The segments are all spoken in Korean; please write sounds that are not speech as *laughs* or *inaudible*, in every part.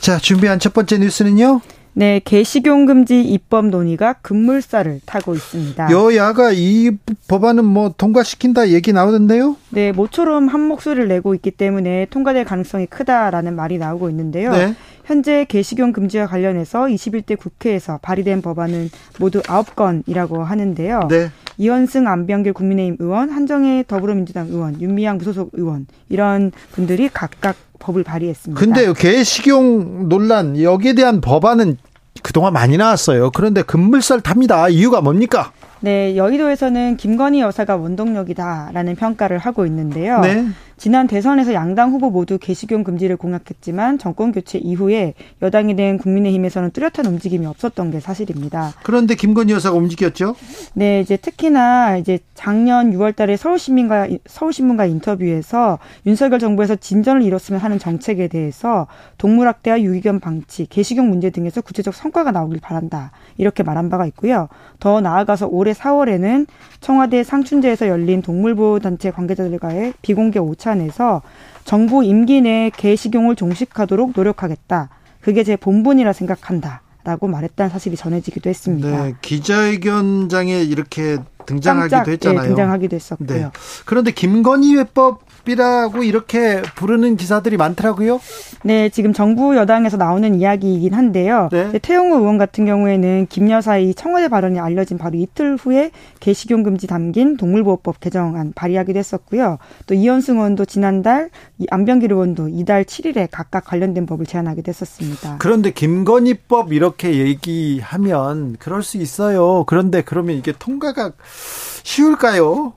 자, 준비한 첫 번째 뉴스는요? 네, 개식용 금지 입법 논의가 급물살을 타고 있습니다. 여야가 이 법안은 뭐 통과시킨다 얘기 나오던데요? 네, 모처럼 한 목소리를 내고 있기 때문에 통과될 가능성이 크다라는 말이 나오고 있는데요. 네. 현재 개식용 금지와 관련해서 21대 국회에서 발의된 법안은 모두 9건이라고 하는데요. 네. 이현승 안병길 국민의힘 의원, 한정혜 더불어민주당 의원, 윤미향 무소속 의원 이런 분들이 각각 법을 발의했습니다. 근데요, 개식용 논란 여기에 대한 법안은 그동안 많이 나왔어요. 그런데 급물살 탑니다. 이유가 뭡니까? 네, 여의도에서는 김건희 여사가 원동력이다라는 평가를 하고 있는데요. 네. 지난 대선에서 양당 후보 모두 개식용 금지를 공약했지만 정권 교체 이후에 여당이 된 국민의힘에서는 뚜렷한 움직임이 없었던 게 사실입니다. 그런데 김건희 여사가 움직였죠? 네, 이제 특히나 이제 작년 6월달에 서울시민과 서울신문과 인터뷰에서 윤석열 정부에서 진전을 이뤘으면 하는 정책에 대해서 동물학대와 유기견 방치, 개식용 문제 등에서 구체적 성과가 나오길 바란다 이렇게 말한 바가 있고요. 더 나아가서 올해 4월에는 청와대 상춘제에서 열린 동물보호단체 관계자들과의 비공개 오차 예산에서 정부 임기 내 개식용을 종식하도록 노력하겠다. 그게 제 본분이라 생각한다. 라고 말했다는 사실이 전해지기도 했습니다. 네, 기자회견장에 이렇게 등장하기도 깜짝, 했잖아요. 네, 등장하기도 했었고요. 네. 그런데 김건희 회법 이라고 이렇게 부르는 기사들이 많더라고요. 네, 지금 정부 여당에서 나오는 이야기이긴 한데요. 네. 태용호 의원 같은 경우에는 김 여사의 청와대 발언이 알려진 바로 이틀 후에 개식용 금지 담긴 동물보호법 개정안 발의하기도 했었고요. 또 이현승 의원도 지난달, 안병길 의원도 이달 7일에 각각 관련된 법을 제안하기도 했었습니다. 그런데 김건희법 이렇게 얘기하면 그럴 수 있어요. 그런데 그러면 이게 통과가 쉬울까요?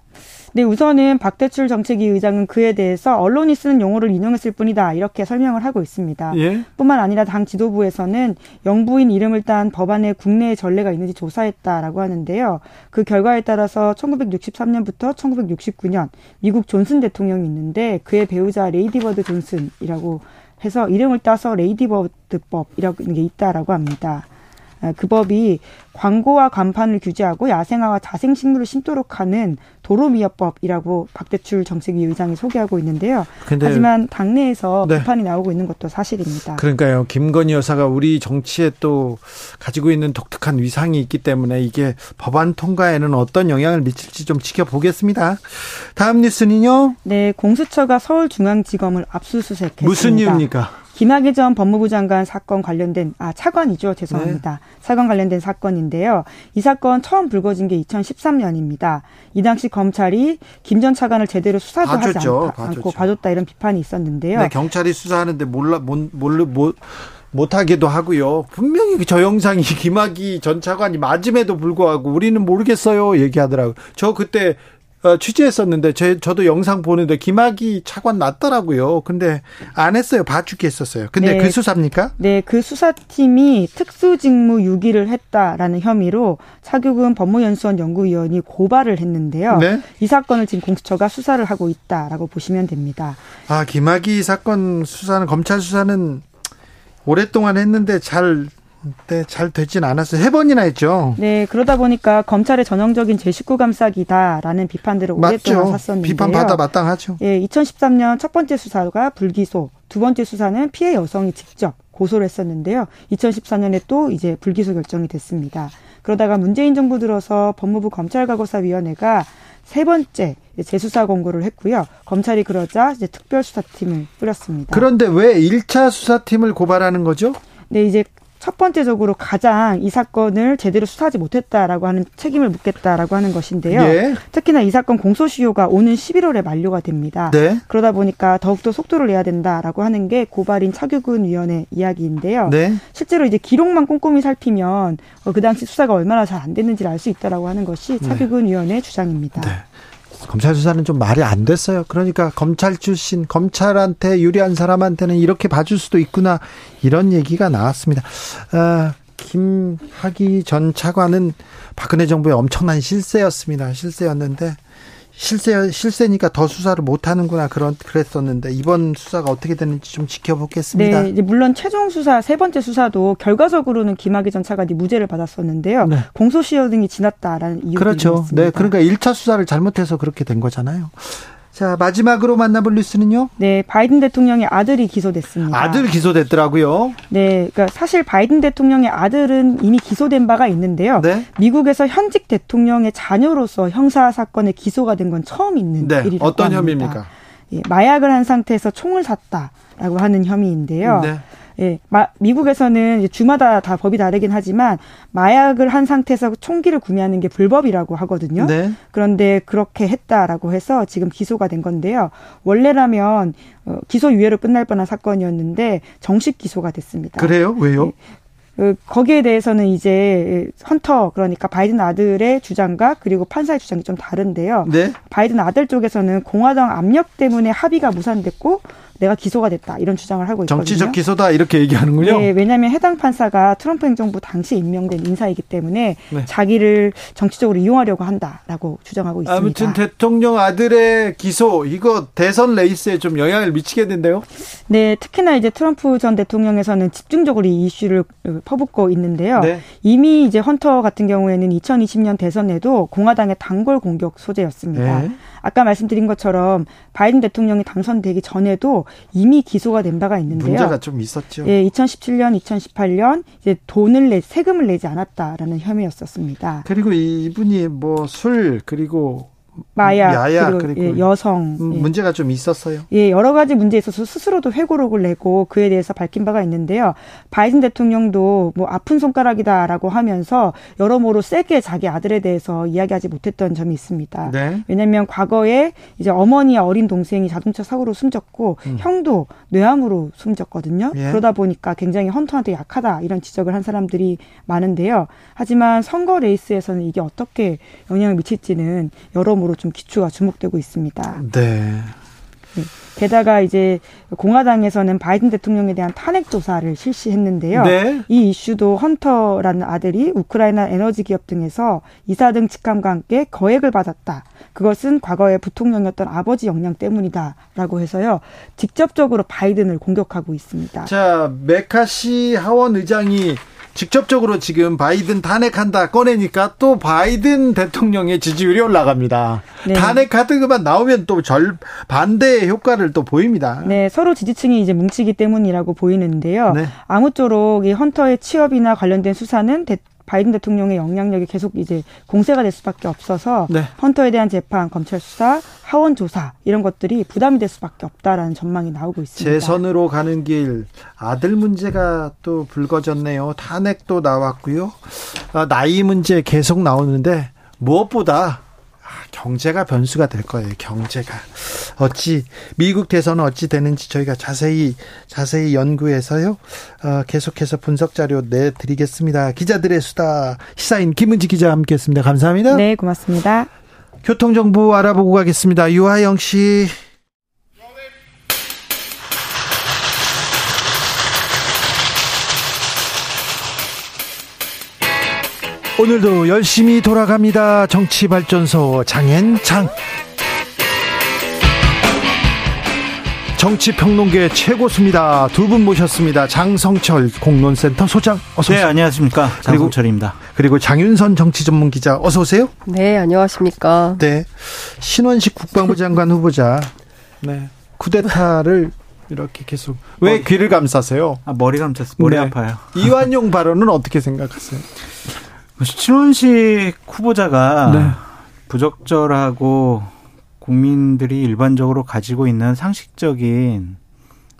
네, 우선은 박대출 정책위 의장은 그에 대해서 언론이 쓰는 용어를 인용했을 뿐이다 이렇게 설명을 하고 있습니다. 예? 뿐만 아니라 당 지도부에서는 영부인 이름을 딴 법안에 국내에 전례가 있는지 조사했다라고 하는데요. 그 결과에 따라서 1963년부터 1969년 미국 존슨 대통령이 있는데 그의 배우자 레이디버드 존슨이라고 해서 이름을 따서 레이디버드법이라는 게 있다라고 합니다. 아, 그 법이 광고와 간판을 규제하고 야생화와 자생식물을 심도록 하는 도로미화법이라고 박대출 정책위 의장이 소개하고 있는데요. 하지만 당내에서 네. 비판이 나오고 있는 것도 사실입니다. 그러니까요. 김건희 여사가 우리 정치에 또 가지고 있는 독특한 위상이 있기 때문에 이게 법안 통과에는 어떤 영향을 미칠지 좀 지켜보겠습니다. 다음 뉴스는요. 네, 공수처가 서울중앙지검을 압수수색했습니다. 무슨 이유입니까? 김학의 전 법무부 장관 사건 관련된 아 차관이죠 죄송합니다 네. 차관 관련된 사건인데요 이 사건 처음 불거진 게 2013년입니다 이 당시 검찰이 김 전 차관을 제대로 수사도 봐줬죠. 하지 않, 고 봐줬다 이런 비판이 있었는데요 네, 경찰이 수사하는데 몰라 몰라 못 못하기도 하고요. 분명히 저 영상이 *laughs* 김학의 전 차관이 맞음에도 불구하고 우리는 모르겠어요 얘기하더라고요. 저 그때 어, 취재했었는데 제, 저도 영상 보는데 김학이 차관 났더라고요. 근데 안 했어요. 봐주기 했었어요. 근데 네. 그 수사입니까? 네, 그 수사팀이 특수직무 유기를 했다라는 혐의로 차규근 법무연수원 연구위원이 고발을 했는데요. 네? 이 사건을 지금 공수처가 수사를 하고 있다라고 보시면 됩니다. 아, 김학이 사건 수사는 검찰 수사는 오랫동안 했는데 잘 네, 잘 되진 않았어요. 세 번이나 했죠. 네, 그러다 보니까 검찰의 전형적인 제19 감싸기다라는 비판들을 오랫동안 샀었는데요. 비판 받아 마땅하죠. 예, 2013년 첫 번째 수사가 불기소, 두 번째 수사는 피해 여성이 직접 고소를 했었는데요. 2014년에 또 이제 불기소 결정이 됐습니다. 그러다가 문재인 정부 들어서 법무부 검찰과거사위원회가 세 번째 재수사 공고를 했고요. 검찰이 그러자 이제 특별수사팀을 꾸렸습니다. 그런데 왜 1차 수사팀을 고발하는 거죠? 네, 이제 첫 번째적으로 가장 이 사건을 제대로 수사하지 못했다라고 하는 책임을 묻겠다라고 하는 것인데요. 예. 특히나 이 사건 공소시효가 오는 11월에 만료가 됩니다. 네. 그러다 보니까 더욱더 속도를 내야 된다라고 하는 게 고발인 차규근 위원의 이야기인데요. 네. 실제로 이제 기록만 꼼꼼히 살피면 어, 그 당시 수사가 얼마나 잘 안 됐는지를 알 수 있다라고 하는 것이 네. 차규근 네. 위원의 주장입니다. 네. 검찰 수사는 좀 말이 안 됐어요. 그러니까 검찰 출신, 검찰한테 유리한 사람한테는 이렇게 봐줄 수도 있구나 이런 얘기가 나왔습니다. 아, 김학의 전 차관은 박근혜 정부의 엄청난 실세였습니다. 실세였는데 실세 실세니까 더 수사를 못 하는구나 그런 그랬었는데 이번 수사가 어떻게 되는지 좀 지켜보겠습니다. 네, 물론 최종 수사 세 번째 수사도 결과적으로는 김학의 전 차관이 무죄를 받았었는데요. 네. 공소시효 등이 지났다라는 이유가 그렇죠. 있습니다. 네, 그러니까 1차 수사를 잘못해서 그렇게 된 거잖아요. 자, 마지막으로 만나볼 뉴스는요? 네, 바이든 대통령의 아들이 기소됐습니다. 아들 기소됐더라고요. 네, 그러니까 사실 바이든 대통령의 아들은 이미 기소된 바가 있는데요. 네? 미국에서 현직 대통령의 자녀로서 형사 사건에 기소가 된 건 처음 있는 네, 일이라고 어떤 합니다. 혐의입니까? 예, 마약을 한 상태에서 총을 샀다라고 하는 혐의인데요. 네. 예, 마, 미국에서는 주마다 다 법이 다르긴 하지만 마약을 한 상태에서 총기를 구매하는 게 불법이라고 하거든요. 네. 그런데 그렇게 했다라고 해서 지금 기소가 된 건데요. 원래라면 어, 기소 유예로 끝날 뻔한 사건이었는데 정식 기소가 됐습니다. 그래요? 왜요? 예, 그 거기에 대해서는 이제 헌터 그러니까 바이든 아들의 주장과 그리고 판사의 주장이 좀 다른데요. 네? 바이든 아들 쪽에서는 공화당 압력 때문에 합의가 무산됐고 내가 기소가 됐다 이런 주장을 하고 있거든요. 정치적 기소다 이렇게 얘기하는군요. 네, 왜냐하면 해당 판사가 트럼프 행정부 당시 임명된 인사이기 때문에 네. 자기를 정치적으로 이용하려고 한다라고 주장하고 있습니다. 아무튼 대통령 아들의 기소 이거 대선 레이스에 좀 영향을 미치겠는데요. 네, 특히나 이제 트럼프 전 대통령에서는 집중적으로 이 이슈를 퍼붓고 있는데요. 네. 이미 이제 헌터 같은 경우에는 2020년 대선에도 공화당의 단골 공격 소재였습니다. 네. 아까 말씀드린 것처럼 바이든 대통령이 당선되기 전에도 이미 기소가 된 바가 있는데요. 문제가 좀 있었죠. 예, 2017년, 2018년 이제 돈을 내 세금을 내지 않았다라는 혐의였었습니다. 그리고 이분이 뭐 술 그리고 마약, 야약 그리고, 그리고 예, 여성 음, 예. 문제가 좀 있었어요. 예, 여러 가지 문제에 있어서 스스로도 회고록을 내고 그에 대해서 밝힌 바가 있는데요. 바이든 대통령도 뭐 아픈 손가락이다라고 하면서 여러모로 세게 자기 아들에 대해서 이야기하지 못했던 점이 있습니다. 네. 왜냐하면 과거에 이제 어머니와 어린 동생이 자동차 사고로 숨졌고 음. 형도 뇌암으로 숨졌거든요. 예. 그러다 보니까 굉장히 헌터한테 약하다 이런 지적을 한 사람들이 많은데요. 하지만 선거 레이스에서는 이게 어떻게 영향을 미칠지는 여러 여러모로 좀 기초가 주목되고 있습니다. 네. 네. 게다가 이제 공화당에서는 바이든 대통령에 대한 탄핵 조사를 실시했는데요. 네. 이 이슈도 헌터라는 아들이 우크라이나 에너지 기업 등에서 이사 등 직함과 함께 거액을 받았다. 그것은 과거의 부통령이었던 아버지 역량 때문이다라고 해서요. 직접적으로 바이든을 공격하고 있습니다. 자, 메카시 하원 의장이 직접적으로 지금 바이든 탄핵한다 꺼내니까 또 바이든 대통령의 지지율이 올라갑니다. 네. 탄핵 카드만 나오면 또 절 반대의 효과를 또 보입니다. 네, 서로 지지층이 이제 뭉치기 때문이라고 보이는데요. 네. 아무쪼록 이 헌터의 취업이나 관련된 수사는 대, 바이든 대통령의 영향력이 계속 이제 공세가 될 수밖에 없어서 네. 헌터에 대한 재판, 검찰 수사, 하원 조사 이런 것들이 부담이 될 수밖에 없다라는 전망이 나오고 있습니다. 재선으로 가는 길 아들 문제가 또 불거졌네요. 탄핵도 나왔고요. 아, 나이 문제 계속 나오는데 무엇보다 경제가 변수가 될 거예요. 경제가 어찌 미국 대선은 어찌 되는지 저희가 자세히 자세히 연구해서요. 어, 계속해서 분석 자료 내드리겠습니다. 기자들의 수다 시사인 김은지 기자 함께했습니다. 감사합니다. 네, 고맙습니다. 교통 정보 알아보고 가겠습니다. 유하영 씨. 오늘도 열심히 돌아갑니다. 정치발전소 장앤장. 정치평론계 최고수입니다. 두 분 모셨습니다. 장성철 공론센터 소장 어서 네, 오세요. 네, 안녕하십니까. 장성철입니다. 그리고, 그리고 장윤선 정치전문기자 어서 오세요. 네, 안녕하십니까. 네, 신원식 국방부 장관 후보자. 네, 쿠데타를 이렇게 계속 왜 머리, 귀를 감싸세요? 아, 머리 감쌌어. 머리 네. 아파요. 이완용 발언은 어떻게 생각하세요? 신원식 후보자가 네. 부적절하고 국민들이 일반적으로 가지고 있는 상식적인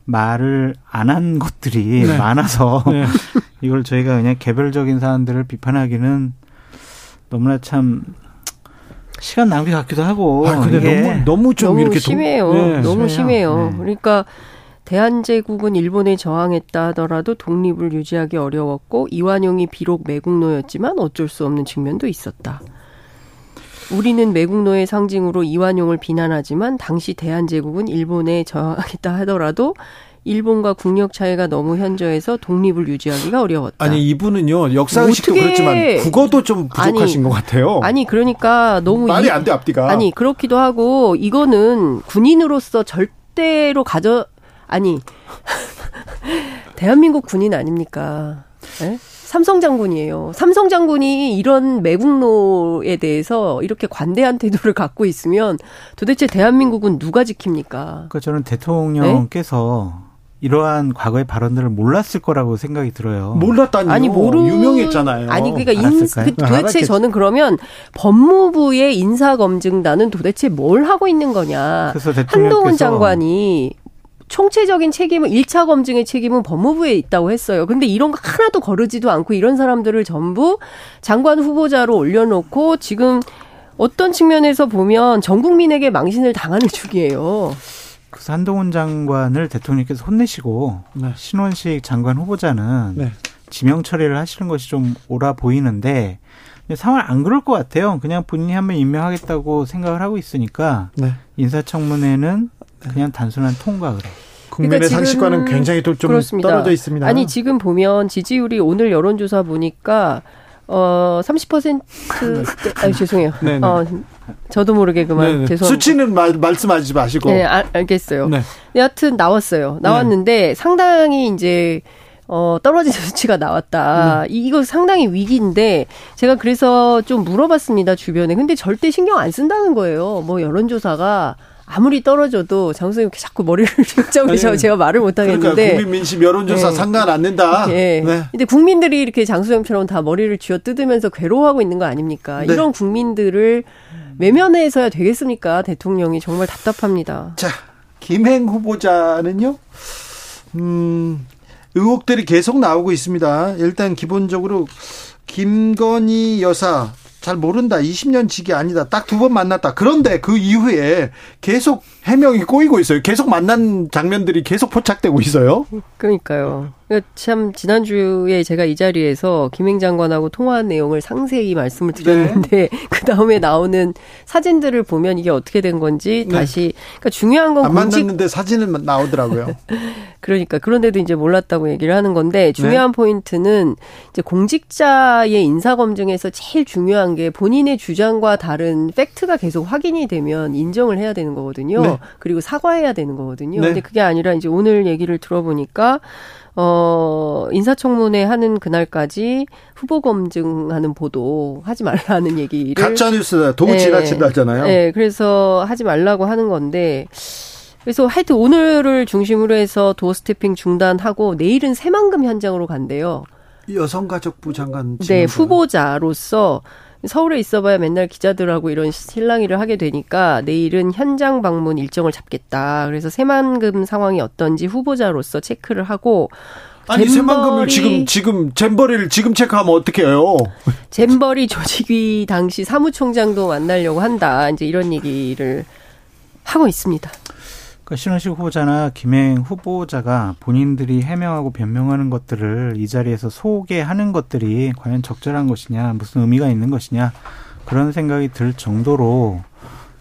말을 안 한 것들이 네. 많아서 *laughs* 네. 이걸 저희가 그냥 개별적인 사안들을 비판하기는 너무나 참 시간 낭비 같기도 하고. 아, 근데 너무 너무 좀 너무 이렇게 심해요. 동... 네, 너무 심해요. 네. 그러니까 대한제국은 일본에 저항했다 하더라도 독립을 유지하기 어려웠고 이완용이 비록 매국노였지만 어쩔 수 없는 측면도 있었다. 우리는 매국노의 상징으로 이완용을 비난하지만 당시 대한제국은 일본에 저항했다 하더라도 일본과 국력 차이가 너무 현저해서 독립을 유지하기가 어려웠다. 아니 이분은요 역사의식도 그렇지만 국어도 좀 부족하신 아니, 것 같아요. 아니 그러니까 너무 말이 안 돼 앞뒤가. 아니 그렇기도 하고 이거는 군인으로서 절대로 가져 아니 대한민국 군인 아닙니까? 네? 삼성 장군이에요. 삼성 장군이 이런 매국노에 대해서 이렇게 관대한 태도를 갖고 있으면 도대체 대한민국은 누가 지킵니까? 그러니까 저는 대통령께서 네? 이러한 과거의 발언들을 몰랐을 거라고 생각이 들어요. 몰랐다니 아니 모르 유명했잖아요. 아니 그러니까 인, 그 도대체 알았겠지. 저는 그러면 법무부의 인사 검증단은 도대체 뭘 하고 있는 거냐? 그래서 한동훈 장관이 총체적인 책임은 1차 검증의 책임은 법무부에 있다고 했어요. 근데 이런 거 하나도 거르지도 않고 이런 사람들을 전부 장관 후보자로 올려놓고 지금 어떤 측면에서 보면 전 국민에게 망신을 당하는 *laughs* 중이에요. 그래서 한동훈 장관을 대통령께서 혼내시고 네. 신원식 장관 후보자는 네. 지명 처리를 하시는 것이 좀 옳아 보이는데 상황 안 그럴 것 같아요. 그냥 본인이 한번 임명하겠다고 생각을 하고 있으니까 네. 인사청문회는 그냥 단순한 통과를. 국민의 그러니까 상식과는 굉장히 좀 그렇습니다. 떨어져 있습니다. 아니 지금 보면 지지율이 오늘 여론조사 보니까 어 30%. *laughs* 아 죄송해요. 네네. 네. 어 저도 모르게 그만 네네. 네. 죄송. 수치는 말, 말씀하지 마시고. 네, 아, 알겠어요. 네. 여하튼 나왔어요. 나왔는데 네. 상당히 이제 어, 떨어진 *laughs* 수치가 나왔다. 음. 이거 상당히 위기인데 제가 그래서 좀 물어봤습니다 주변에. 근데 절대 신경 안 쓴다는 거예요. 뭐 여론조사가 아무리 떨어져도 장수님 자꾸 머리를 *laughs* 휘자고 서 제가 말을 못 하겠는데. 그러니까 국민 민심 여론조사 네. 상관 안 낸다. 네. 네. 근데 국민들이 이렇게 장수영처럼 다 머리를 쥐어 뜯으면서 괴로워하고 있는 거 아닙니까? 네. 이런 국민들을 외면해서야 되겠습니까? 대통령이 정말 답답합니다. 자, 김행 후보자는요. 음, 의혹들이 계속 나오고 있습니다. 일단 기본적으로 김건희 여사 잘 모른다. 20년 지기 아니다. 딱 두 번 만났다. 그런데 그 이후에 계속 해명이 꼬이고 있어요. 계속 만난 장면들이 계속 포착되고 있어요. 그러니까요. 그러니까 참 지난주에 제가 이 자리에서 김행 장관하고 통화한 내용을 상세히 말씀을 드렸는데 네. *laughs* 그 다음에 나오는 사진들을 보면 이게 어떻게 된 건지 네. 다시 그러니까 중요한 건 안 공직... 만났는데 사진은 나오더라고요. *laughs* 그러니까 그런데도 이제 몰랐다고 얘기를 하는 건데 중요한 네. 포인트는 이제 공직자의 인사 검증에서 제일 중요한 게 본인의 주장과 다른 팩트가 계속 확인이 되면 인정을 해야 되는 거거든요. 네. 그리고 사과해야 되는 거거든요. 네. 근데 그게 아니라 이제 오늘 얘기를 들어보니까 어, 인사청문회 하는 그날까지 후보 검증하는 보도 하지 말라는 얘기를. 가짜 뉴스다. 도구 지나친다잖아요. 네, 네, 그래서 하지 말라고 하는 건데. 그래서 하여튼 오늘을 중심으로 해서 도어 스태핑 중단하고 내일은 새만금 현장으로 간대요. 여성가족부 장관. 네, 후보자로서 서울에 있어봐야 맨날 기자들하고 이런 실랑이를 하게 되니까 내일은 현장 방문 일정을 잡겠다. 그래서 새만금 상황이 어떤지 후보자로서 체크를 하고 아니 새만금을 지금 지금 잼버리를 지금 체크하면 어떻게 해요? *laughs* 잼버리 조직위 당시 사무총장도 만나려고 한다. 이제 이런 얘기를 하고 있습니다. 그러니까 신원식 후보자나 김행 후보자가 본인들이 해명하고 변명하는 것들을 이 자리에서 소개하는 것들이 과연 적절한 것이냐, 무슨 의미가 있는 것이냐 그런 생각이 들 정도로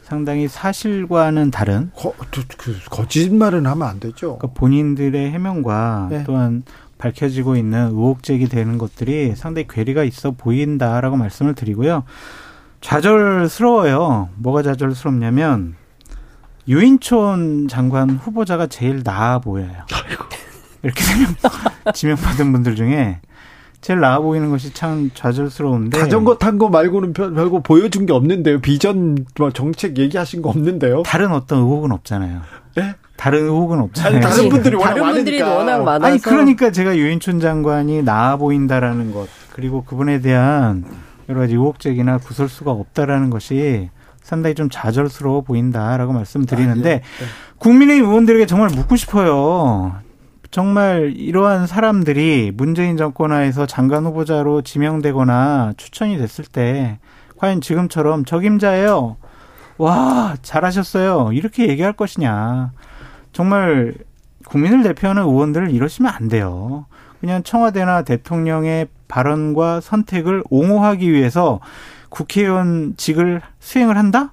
상당히 사실과는 다른 거, 그, 거짓말은 하면 안 되죠. 그러니까 본인들의 해명과 네. 또한 밝혀지고 있는 의혹 제기되는 것들이 상당히 괴리가 있어 보인다라고 말씀을 드리고요. 좌절스러워요. 뭐가 좌절스럽냐면 유인촌 장관 후보자가 제일 나아 보여요. 이렇게 *laughs* 지명 받은 분들 중에 제일 나아 보이는 것이 참 좌절스러운데 자전거 탄 거 말고는 별거 보여준 게 없는데요. 비전 뭐 정책 얘기하신 거 없는데요. 다른 어떤 의혹은 없잖아요. 네? 다른 의혹은 없잖아요. 아니, 다른 분들이 워낙 다른 분들이 많으니까. 워낙 많아서. 아니 그러니까 제가 유인촌 장관이 나아 보인다라는 것 그리고 그분에 대한 여러 가지 의혹 제기나 구설수가 없다라는 것이 상당히 좀 좌절스러워 보인다라고 말씀드리는데 아, 예. 네. 국민의힘 의원들에게 정말 묻고 싶어요. 정말 이러한 사람들이 문재인 정권 하에서 장관 후보자로 지명되거나 추천이 됐을 때 과연 지금처럼 적임자예요. 와, 잘하셨어요. 이렇게 얘기할 것이냐. 정말 국민을 대표하는 의원들을 이러시면 안 돼요. 그냥 청와대나 대통령의 발언과 선택을 옹호하기 위해서 국회의원직을 수행을 한다?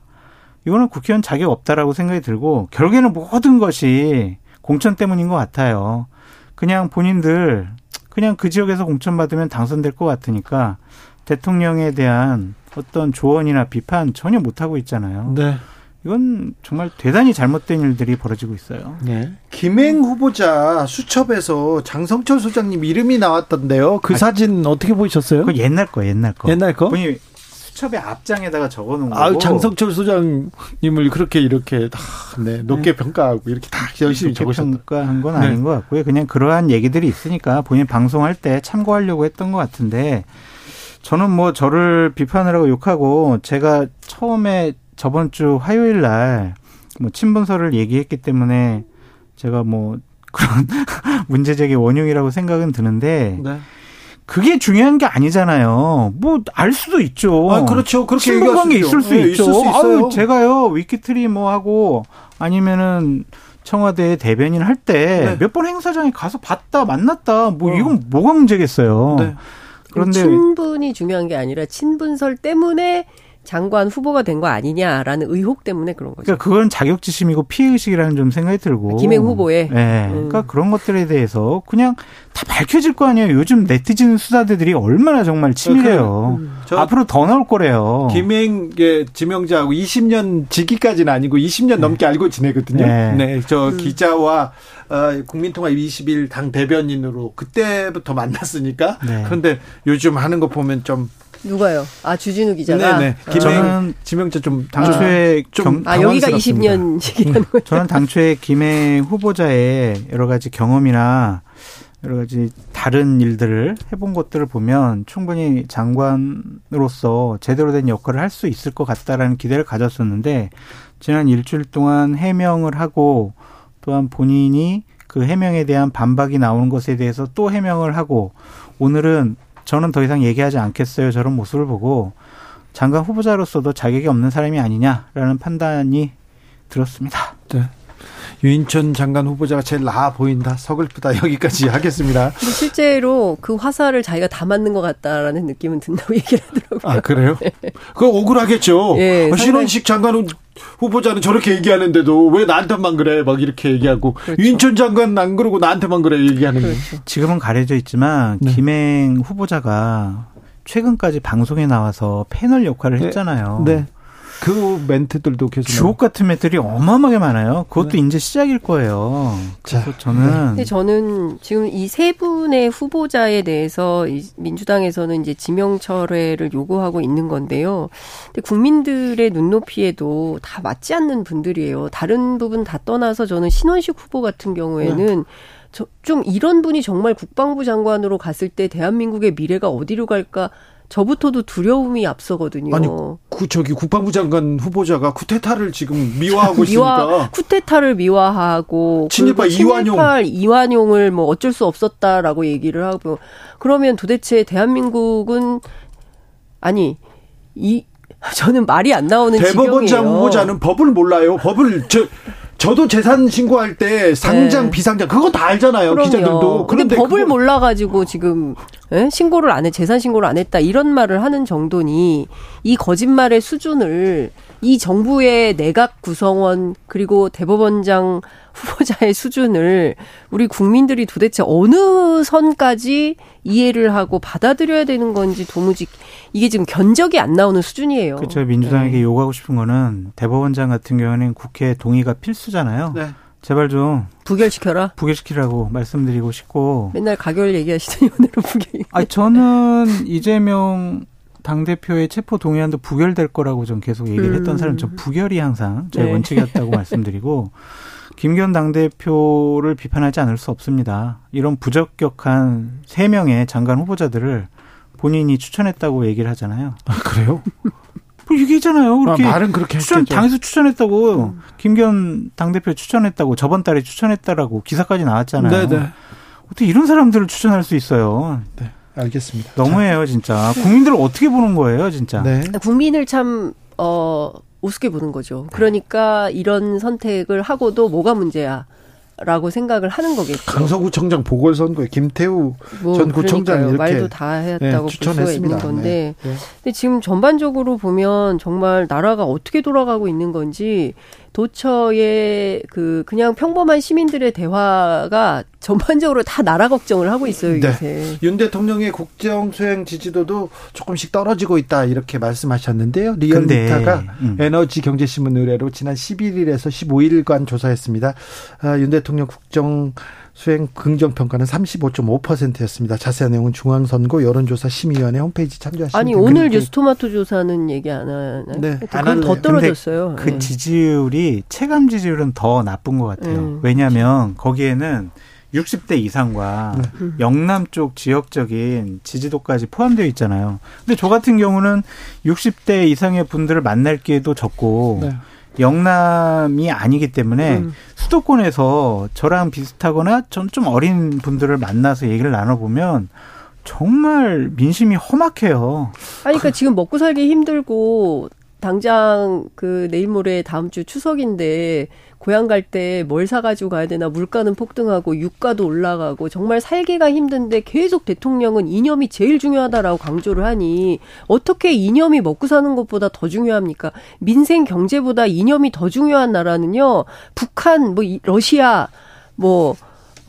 이거는 국회의원 자격 없다라고 생각이 들고 결국에는 모든 것이 공천 때문인 것 같아요. 그냥 본인들 그냥 그 지역에서 공천 받으면 당선될 것 같으니까 대통령에 대한 어떤 조언이나 비판 전혀 못 하고 있잖아요. 네. 이건 정말 대단히 잘못된 일들이 벌어지고 있어요. 네. 김행 후보자 수첩에서 장성철 소장님 이름이 나왔던데요. 그 아, 사진 어떻게 보셨어요? 그 옛날 거, 옛날 거. 옛날 거? 본인 수첩의 앞장에다가 적어놓은 거고. 아, 장성철 소장님을 그렇게 이렇게 다 네, 높게 네. 평가하고 이렇게 다 열심히 적으셨 평가한 건 네. 아닌 것 같고요. 그냥 그러한 얘기들이 있으니까 본인 방송할 때 참고하려고 했던 것 같은데 저는 뭐 저를 비판을 하고 욕하고 제가 처음에 저번 주 화요일 날 뭐 친분서를 얘기했기 때문에 제가 뭐 그런 *laughs* 문제 제기 원흉이라고 생각은 드는데 네. 그게 중요한 게 아니잖아요. 뭐 알 수도 있죠. 아, 그렇죠. 그렇게 친분 관계 있을 수 네, 있죠. 있을 수 아유, 제가요 위키트리 뭐 하고 아니면은 청와대 대변인 할 때 몇번 네. 행사장에 가서 봤다 만났다 뭐 어. 이건 뭐가 문제겠어요. 네. 그런데 친분이 중요한 게 아니라 친분설 때문에 장관 후보가 된 거 아니냐라는 의혹 때문에 그런 거죠. 그러니까 그건 자격지심이고 피해의식이라는 좀 생각이 들고. 김행 후보의. 네. 음. 그러니까 그런 것들에 대해서 그냥 다 밝혀질 거 아니에요. 요즘 네티즌 수사대들이 얼마나 정말 치밀해요. 음. 앞으로 더 나올 거래요. 김행의 지명자하고 20년 지기까지는 아니고 20년 네. 넘게 알고 지내거든요. 네. 네. 저 음. 기자와 어, 국민통합 20일 당 대변인으로 그때부터 만났으니까. 네. 그런데 요즘 하는 거 보면 좀 누가요? 아 주진우 기자가. 네네. 김행 지명자 좀 당초에 아, 좀 아 여기가 20년씩이라는 거죠. 저는 당초에 김행 후보자의 여러 가지 경험이나 여러 가지 다른 일들을 해본 것들을 보면 충분히 장관으로서 제대로 된 역할을 할 수 있을 것 같다라는 기대를 가졌었는데 지난 일주일 동안 해명을 하고 또한 본인이 그 해명에 대한 반박이 나오는 것에 대해서 또 해명을 하고 오늘은 저는 더 이상 얘기하지 않겠어요. 저런 모습을 보고 장관 후보자로서도 자격이 없는 사람이 아니냐라는 판단이 들었습니다. 네. 유인천 장관 후보자가 제일 나아 보인다. 서글프다. 여기까지 하겠습니다. 근데 실제로 그 화살을 자기가 다 맞는 것 같다라는 느낌은 든다고 *laughs* 얘기를 하더라고요. 아, 그래요? 네. 그거 억울하겠죠. 네, 신원식 장관 후보자는 저렇게 얘기하는데도 왜 나한테만 그래? 막 이렇게 얘기하고 그렇죠. 유인천 장관 안 그러고 나한테만 그래 얘기하는 그렇죠. 지금은 가려져 있지만 네. 김행 후보자가 최근까지 방송에 나와서 패널 역할을 네. 했잖아요. 네. 그 멘트들도 계속 주옥 같은 멘트들이 어마어마하게 많아요. 그것도 네. 이제 시작일 거예요. 그래서 자, 저는 근데 저는 지금 이 세 분의 후보자에 대해서 민주당에서는 이제 지명 철회를 요구하고 있는 건데요. 근데 국민들의 눈높이에도 다 맞지 않는 분들이에요. 다른 부분 다 떠나서 저는 신원식 후보 같은 경우에는 네. 저, 좀 이런 분이 정말 국방부 장관으로 갔을 때 대한민국의 미래가 어디로 갈까 저부터도 두려움이 앞서거든요. 아니, 그 저기 국방부 장관 후보자가 쿠데타를 지금 미화하고 *laughs* 미화, 있으니까 쿠데타를 미화하고 친일파 이완용 이완용을 뭐 어쩔 수 없었다라고 얘기를 하고 그러면 도대체 대한민국은 아니 이 *laughs* 저는 말이 안 나오는 대법원장 후보자는 법을 몰라요. 법을 저 저도 재산 신고할 때 상장 네. 비상장 그거 다 알잖아요 그럼요. 기자들도 그런데 법을. 몰라가지고 지금 예? 신고를 안 해 재산 신고를 안 했다 이런 말을 하는 정도니 이 거짓말의 수준을 이 정부의 내각 구성원 그리고 대법원장 후보자의 수준을 우리 국민들이 도대체 어느 선까지 이해를 하고 받아들여야 되는 건지 도무지 이게 지금 견적이 안 나오는 수준이에요. 그렇죠. 민주당에게 네. 요구하고 싶은 거는 대법원장 같은 경우는 국회 동의가 필수잖아요. 네. 제발 좀 부결시켜라. 부결시키라고 말씀드리고 싶고 맨날 가결 얘기하시더니 *laughs* 오늘은 부결. 아 저는 이재명 당 대표의 체포 동의안도 부결될 거라고 좀 계속 얘기를 했던 음. 사람 전 부결이 항상 제 네. 원칙이었다고 말씀드리고 김기현 당 대표를 비판하지 않을 수 없습니다. 이런 부적격한 세 명의 장관 후보자들을 본인이 추천했다고 얘기를 하잖아요. 아, 그래요? 뭐 얘기했잖아요. 그렇게 아, 말은 그렇게 추천 했겠죠. 당에서 추천했다고 음. 김기현 당대표 추천했다고 저번 달에 추천했다라고 기사까지 나왔잖아요. 네네. 어떻게 이런 사람들을 추천할 수 있어요? 네. 알겠습니다. 너무해요, 진짜. 국민들을 어떻게 보는 거예요, 진짜? 네. 국민을 참, 어, 우습게 보는 거죠. 그러니까 이런 선택을 하고도 뭐가 문제야. 라고 생각을 하는 거겠죠. 강서구청장 보궐선거에 김태우 뭐 전 구청장 이렇게 말도 다 했다고 네, 볼 수가 있는 건데, 네, 네. 근데 지금 전반적으로 보면 정말 나라가 어떻게 돌아가고 있는 건지 도처의 그 그냥 평범한 시민들의 대화가 전반적으로 다 나라 걱정을 하고 있어요, 네. 요새. 윤 대통령의 국정 수행 지지도도 조금씩 떨어지고 있다 이렇게 말씀하셨는데요. 리얼미터가 음. 에너지 경제신문 의뢰로 지난 11일에서 15일간 조사했습니다. 아, 윤 대통령 국정 수행 긍정 평가는 35.5%였습니다. 자세한 내용은 중앙선거 여론조사 심의위원회 홈페이지 참조하시면 아니 오늘 뉴스토마토 조사는 얘기 안 하나요? 네, 그건 더 떨어졌어요. 그 네. 지지율이 체감 지지율은 더 나쁜 것 같아요. 음, 왜냐하면 거기에는 60대 이상과 네. 영남 쪽 지역적인 지지도까지 포함되어 있잖아요. 근데 저 같은 경우는 60대 이상의 분들을 만날 기회도 적고 네. 영남이 아니기 때문에 음. 수도권에서 저랑 비슷하거나 좀, 좀 어린 분들을 만나서 얘기를 나눠보면 정말 민심이 험악해요. 아니, 그러니까 지금 먹고 살기 힘들고 당장 그 내일 모레 다음 주 추석인데 고향 갈 때 뭘 사가지고 가야 되나 물가는 폭등하고 유가도 올라가고 정말 살기가 힘든데 계속 대통령은 이념이 제일 중요하다라고 강조를 하니 어떻게 이념이 먹고 사는 것보다 더 중요합니까? 민생 경제보다 이념이 더 중요한 나라는요. 북한, 뭐 러시아, 뭐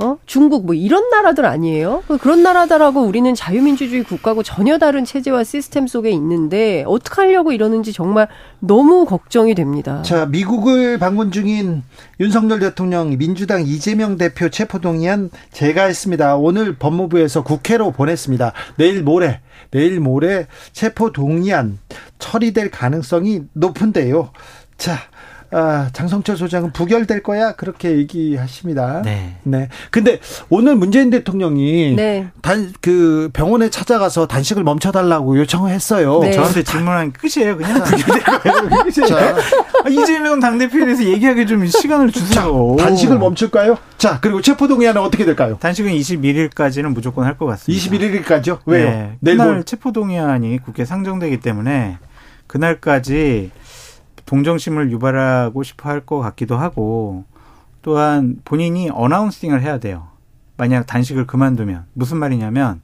어? 중국 뭐 이런 나라들 아니에요? 그런 나라다라고 우리는 자유민주주의 국가고 전혀 다른 체제와 시스템 속에 있는데 어떻게 하려고 이러는지 정말 너무 걱정이 됩니다. 자, 미국을 방문 중인 윤석열 대통령 민주당 이재명 대표 체포동의안 제가 했습니다. 오늘 법무부에서 국회로 보냈습니다. 내일 모레 내일 모레 체포동의안 처리될 가능성이 높은데요. 자, 아, 장성철 소장은 부결될 거야 그렇게 얘기하십니다. 네. 네. 근데 오늘 문재인 대통령이 네. 단그 병원에 찾아가서 단식을 멈춰달라고 요청을 했어요. 네. 저한테 질문한 끝이에요, 그냥. *laughs* 자, 아, 이재명 당대표에 대해서 얘기하기 좀 시간을 주세요. 자, 단식을 멈출까요? 자, 그리고 체포동의안은 어떻게 될까요? 단식은 21일까지는 무조건 할 것 같습니다. 21일까지요? 왜요? 네. 내일 그날 체포동의안이 국회 상정되기 때문에 그날까지 동정심을 유발하고 싶어 할 것 같기도 하고 또한 본인이 어나운싱을 해야 돼요. 만약 단식을 그만두면 무슨 말이냐면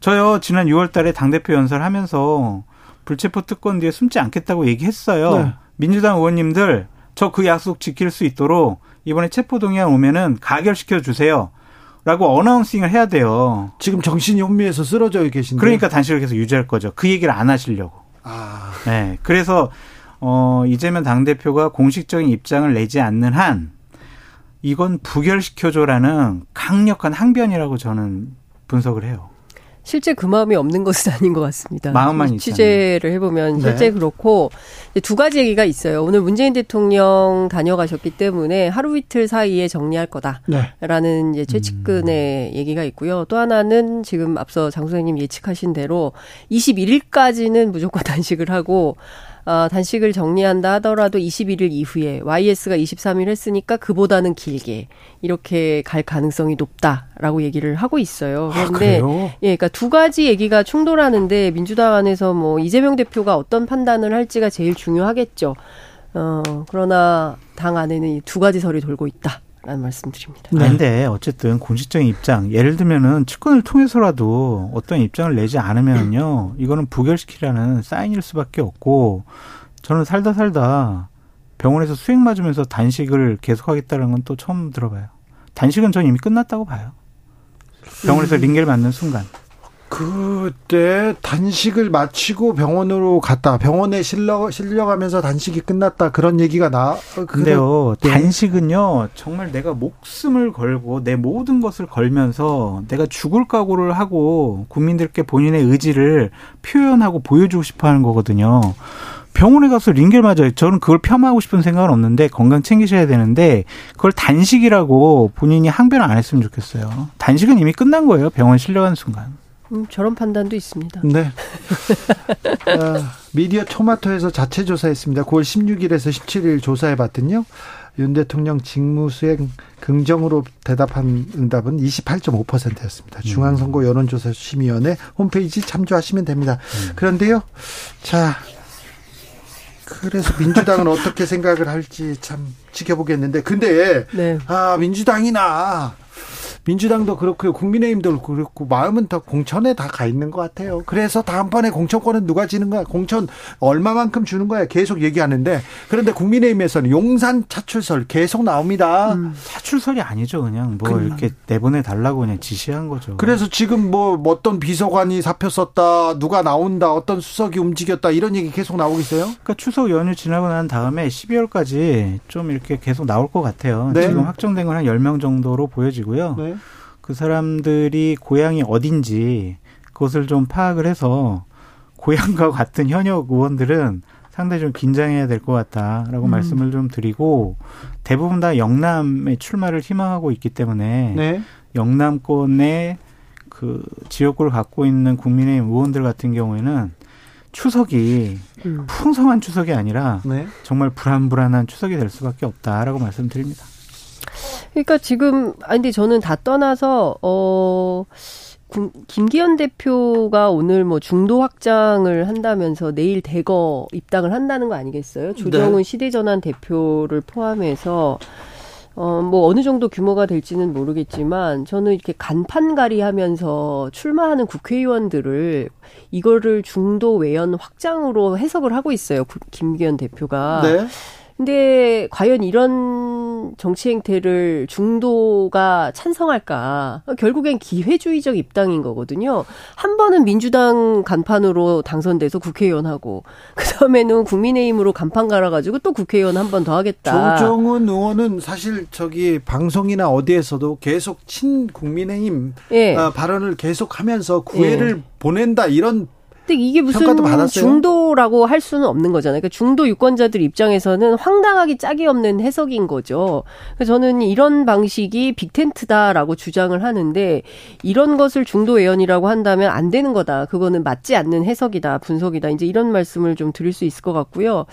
저요 지난 6월 달에 당대표 연설하면서 불체포 특권 뒤에 숨지 않겠다고 얘기했어요. 네. 민주당 의원님들 저 그 약속 지킬 수 있도록 이번에 체포동의안 오면은 가결시켜 주세요. 라고 어나운싱을 해야 돼요. 지금 정신이 혼미해서 쓰러져 계신데. 그러니까 단식을 계속 유지할 거죠. 그 얘기를 안 하시려고. 아. 네. 그래서 어, 이재명 당대표가 공식적인 입장을 내지 않는 한 이건 부결시켜줘라는 강력한 항변이라고 저는 분석을 해요. 실제 그 마음이 없는 것은 *laughs* 아닌 것 같습니다. 마음만 취재를 해보면 실제 네. 그렇고 두 가지 얘기가 있어요. 오늘 문재인 대통령 다녀가셨기 때문에 하루 이틀 사이에 정리할 거다라는 네. 이제 최측근의 음. 얘기가 있고요. 또 하나는 지금 앞서 장 소장님 예측하신 대로 21일까지는 무조건 *laughs* 단식을 하고 어, 단식을 정리한다 하더라도 21일 이후에 YS가 23일 했으니까 그보다는 길게 이렇게 갈 가능성이 높다라고 얘기를 하고 있어요. 아, 그런데 아, 예, 그러니까 두 가지 얘기가 충돌하는데 민주당 안에서 뭐 이재명 대표가 어떤 판단을 할지가 제일 중요하겠죠. 어, 그러나 당 안에는 이 두 가지 설이 돌고 있다. 라는 말씀드립니다. 그런데 네. 어쨌든 공식적인 입장, 예를 들면은 측근을 통해서라도 어떤 입장을 내지 않으면요, 이거는 부결시키라는 사인일 수밖에 없고, 저는 살다 살다 병원에서 수액 맞으면서 단식을 계속하겠다는 건 또 처음 들어봐요. 단식은 전 이미 끝났다고 봐요. 병원에서 음. 링겔 맞는 순간. 그때 단식을 마치고 병원으로 갔다. 병원에 실려 실려가면서 단식이 끝났다. 그런 얘기가 나. 근데요, 네. 단식은요, 정말 내가 목숨을 걸고 내 모든 것을 걸면서 내가 죽을 각오를 하고 국민들께 본인의 의지를 표현하고 보여주고 싶어 하는 거거든요. 병원에 가서 링겔 맞아요. 저는 그걸 폄하하고 싶은 생각은 없는데 건강 챙기셔야 되는데 그걸 단식이라고 본인이 항변을 안 했으면 좋겠어요. 단식은 이미 끝난 거예요. 병원 실려간 순간. 음, 저런 판단도 있습니다. 네. 어, *laughs* 미디어 토마토에서 자체 조사했습니다. 9월 16일에서 17일 조사해 봤더니요. 윤 대통령 직무수행 긍정으로 대답한 응답은 28.5%였습니다. 중앙선거 여론조사 심의위원회 홈페이지 참조하시면 됩니다. 음. 그런데요, 자, 그래서 민주당은 어떻게 생각을 할지 참 지켜보겠는데, 근데 *laughs* 네. 아 민주당이나 민주당도 그렇고 국민의힘도 그렇고 마음은 더 공천에 다 가 있는 것 같아요. 그래서 다음번에 공천권은 누가 지는 거야? 공천 얼마만큼 주는 거야? 계속 얘기하는데 그런데 국민의힘에서는 용산 차출설 계속 나옵니다. 음. 차출설이 아니죠, 그냥 뭐 그, 이렇게 내보내 달라고 그냥 지시한 거죠. 그래서 지금 뭐 어떤 비서관이 사표 썼다, 누가 나온다, 어떤 수석이 움직였다 이런 얘기 계속 나오고 있어요? 그러니까 추석 연휴 지나고 난 다음에 12월까지 좀 이렇게 계속 나올 것 같아요. 네. 지금 확정된 건 한 10명 정도로 보여지고요. 네. 그 사람들이 고향이 어딘지 그것을 좀 파악을 해서 고향과 *laughs* 같은 현역 의원들은 상당히 좀 긴장해야 될 것 같다라고 음. 말씀을 좀 드리고 대부분 다 영남에 출마를 희망하고 있기 때문에 네. 영남권의 그 지역구를 갖고 있는 국민의힘 의원들 같은 경우에는 추석이 음. 풍성한 추석이 아니라 네. 정말 불안불안한 추석이 될 수밖에 없다라고 말씀드립니다. 그러니까 지금 아니 근데 저는 다 떠나서 어 김기현 대표가 오늘 뭐 중도 확장을 한다면서 내일 대거 입당을 한다는 거 아니겠어요? 조정은 네. 시대전환 대표를 포함해서 어, 뭐 어느 정도 규모가 될지는 모르겠지만 저는 이렇게 간판가리 하면서 출마하는 국회의원들을 이거를 중도 외연 확장으로 해석을 하고 있어요. 김기현 대표가. 네. 근데 과연 이런 정치 행태를 중도가 찬성할까? 결국엔 기회주의적 입당인 거거든요. 한 번은 민주당 간판으로 당선돼서 국회의원 하고 *laughs* 그 다음에는 국민의힘으로 간판 갈아가지고 또 국회의원 한 번 더 하겠다. 조정은 의원은 사실 저기 방송이나 어디에서도 계속 친 국민의힘 예. 어, 발언을 계속하면서 구애를 예. 보낸다 이런 근데 이게 무슨 중도라고 할 수는 없는 거잖아요. 그러니까 중도 유권자들 입장에서는 황당하기 짝이 없는 해석인 거죠. 그래서 저는 이런 방식이 빅텐트다라고 주장을 하는데 이런 것을 중도 외연이라고 한다면 안 되는 거다. 그거는 맞지 않는 해석이다, 분석이다. 이제 이런 말씀을 좀 드릴 수 있을 것 같고요.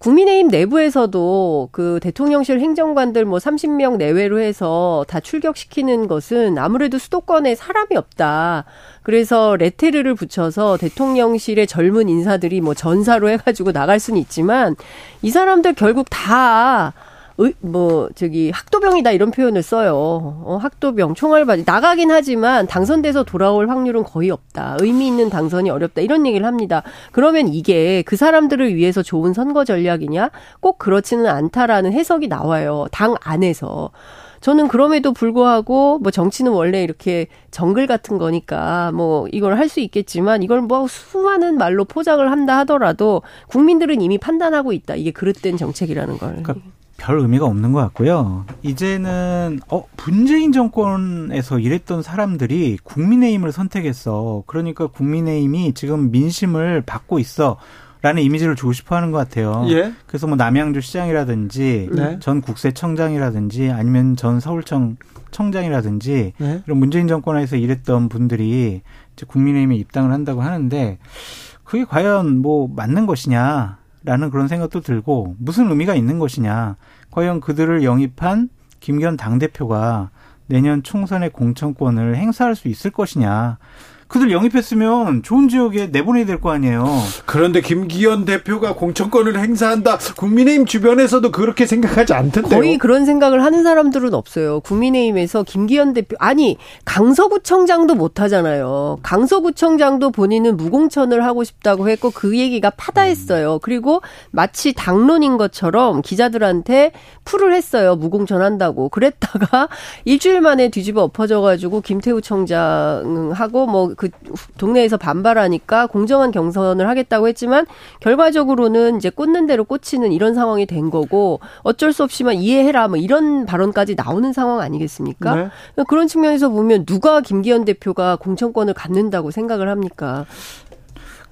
국민의힘 내부에서도 그 대통령실 행정관들 뭐 30명 내외로 해서 다 출격시키는 것은 아무래도 수도권에 사람이 없다. 그래서 레테르를 붙여서 대통령실의 젊은 인사들이 뭐 전사로 해가지고 나갈 수는 있지만 이 사람들 결국 다 의, 뭐 저기 학도병이다 이런 표현을 써요. 어, 학도병 총알바지 나가긴 하지만 당선돼서 돌아올 확률은 거의 없다. 의미 있는 당선이 어렵다 이런 얘기를 합니다. 그러면 이게 그 사람들을 위해서 좋은 선거 전략이냐? 꼭 그렇지는 않다라는 해석이 나와요. 당 안에서. 저는 그럼에도 불구하고 뭐 정치는 원래 이렇게 정글 같은 거니까 뭐 이걸 할 수 있겠지만 이걸 뭐 수많은 말로 포장을 한다 하더라도 국민들은 이미 판단하고 있다. 이게 그릇된 정책이라는 걸. 그러니까 별 의미가 없는 것 같고요. 이제는 어 문재인 정권에서 일했던 사람들이 국민의힘을 선택했어. 그러니까 국민의힘이 지금 민심을 받고 있어. 라는 이미지를 주고 싶어 하는 것 같아요. 예. 그래서 뭐 남양주 시장이라든지 네. 전 국세청장이라든지 아니면 전 서울청 청장이라든지 네. 이런 문재인 정권에서 일했던 분들이 이제 국민의힘에 입당을 한다고 하는데 그게 과연 뭐 맞는 것이냐 라는 그런 생각도 들고 무슨 의미가 있는 것이냐. 과연 그들을 영입한 김기현 당대표가 내년 총선의 공천권을 행사할 수 있을 것이냐. 그들 영입했으면 좋은 지역에 내보내야 될 거 아니에요. 그런데 김기현 대표가 공천권을 행사한다. 국민의힘 주변에서도 그렇게 생각하지 않던데요. 거의 그런 생각을 하는 사람들은 없어요. 국민의힘에서 김기현 대표 아니 강서구청장도 못 하잖아요. 강서구청장도 본인은 무공천을 하고 싶다고 했고 그 얘기가 파다했어요. 그리고 마치 당론인 것처럼 기자들한테 풀을 했어요. 무공천 한다고. 그랬다가 *laughs* 일주일 만에 뒤집어 엎어져 가지고 김태우 청장하고 뭐그 동네에서 반발하니까 공정한 경선을 하겠다고 했지만 결과적으로는 이제 꽂는 대로 꽂히는 이런 상황이 된 거고 어쩔 수 없이만 이해해라 뭐 이런 발언까지 나오는 상황 아니겠습니까? 네. 그런 측면에서 보면 누가 김기현 대표가 공천권을 갖는다고 생각을 합니까?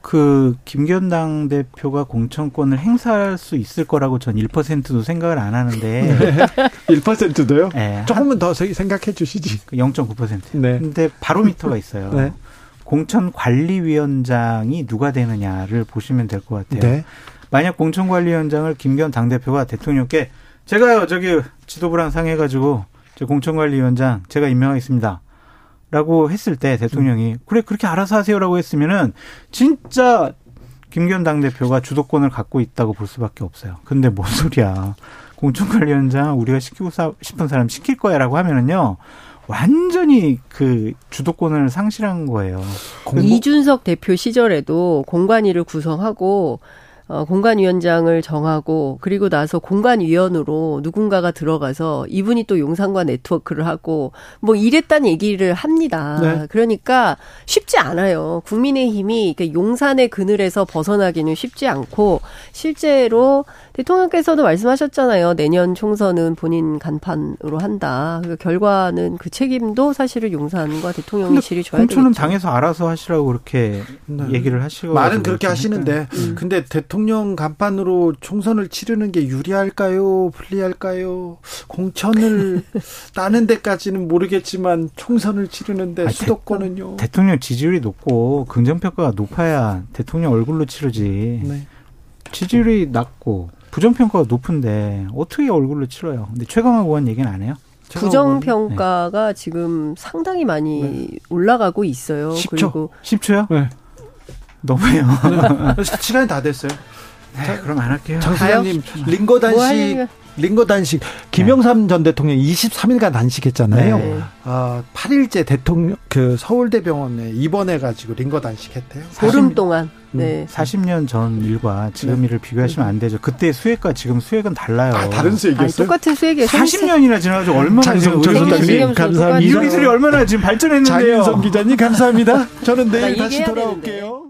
그 김기현 당 대표가 공천권을 행사할 수 있을 거라고 전 1%도 생각을 안 하는데 *laughs* 네. 1%도요? 네. 조금은 더 생각해 주시지. 0.9%. 네. 근데 바로미터가 있어요. 네. 공천관리위원장이 누가 되느냐를 보시면 될 것 같아요. 네. 만약 공천관리위원장을 김기현 당대표가 대통령께 제가요 저기 지도부랑 상의해가지고 공천관리위원장 제가 임명하겠습니다. 라고 했을 때 대통령이 그래 그렇게 알아서 하세요라고 했으면은 진짜 김기현 당대표가 주도권을 갖고 있다고 볼 수밖에 없어요. 근데 뭔 소리야. 공천관리위원장 우리가 시키고 싶은 사람 시킬 거야라고 하면은요. 완전히 그 주도권을 상실한 거예요. 이준석 대표 시절에도 공관위를 구성하고 어, 공관위원장을 정하고 그리고 나서 공관위원으로 누군가가 들어가서 이분이 또 용산과 네트워크를 하고 뭐 이랬다는 얘기를 합니다. 네. 그러니까 쉽지 않아요. 국민의힘이 용산의 그늘에서 벗어나기는 쉽지 않고 실제로 대통령께서도 말씀하셨잖아요. 내년 총선은 본인 간판으로 한다. 그 결과는 그 책임도 사실은 용산과 대통령이 질이 져야 되겠죠. 공천은 당에서 알아서 하시라고 그렇게 네. 얘기를 하시고 말은 그렇게 하시는데 음. 근데 대통령 간판으로 총선을 치르는 게 유리할까요? 불리할까요? 공천을 *laughs* 따는 데까지는 모르겠지만 총선을 치르는데 아니, 수도권은요. 대, 통령 지지율이 높고 긍정 평가가 높아야 대통령 얼굴로 치르지. 네. 지지율이 낮고 부정평가가 높은데 어떻게 얼굴로 치러요? 근데 최강욱 의원 얘기는 안 해요? 부정평가가 네. 지금 상당히 많이 네. 올라가고 있어요. 10초. 그리고 10초요? 네. 너무해요. *laughs* 시간이 다 됐어요. 네, 자, 그럼 안 할게요. 장 소장님 링거 단식 뭐 링거 단식 김영삼 네. 전 대통령 23일간 단식했잖아요. 네. 어, 8일째 대통령 그 서울대병원에 입원해 가지고 링거 단식했대요. 보름 동안. 네. 40년 전 일과 지금 네. 일을 비교하시면 안 되죠. 그때 수액과 지금 수액은 달라요. 아, 다른 수액이었어요? 똑같은 수액이에요. 40년이나 지나가지고 얼마나 지금 의료기술이 감사합니다. 의료기술이 얼마나 지금 발전했는데요. 장윤성 기자님 감사합니다. 저는 내일 다시 돌아올게요.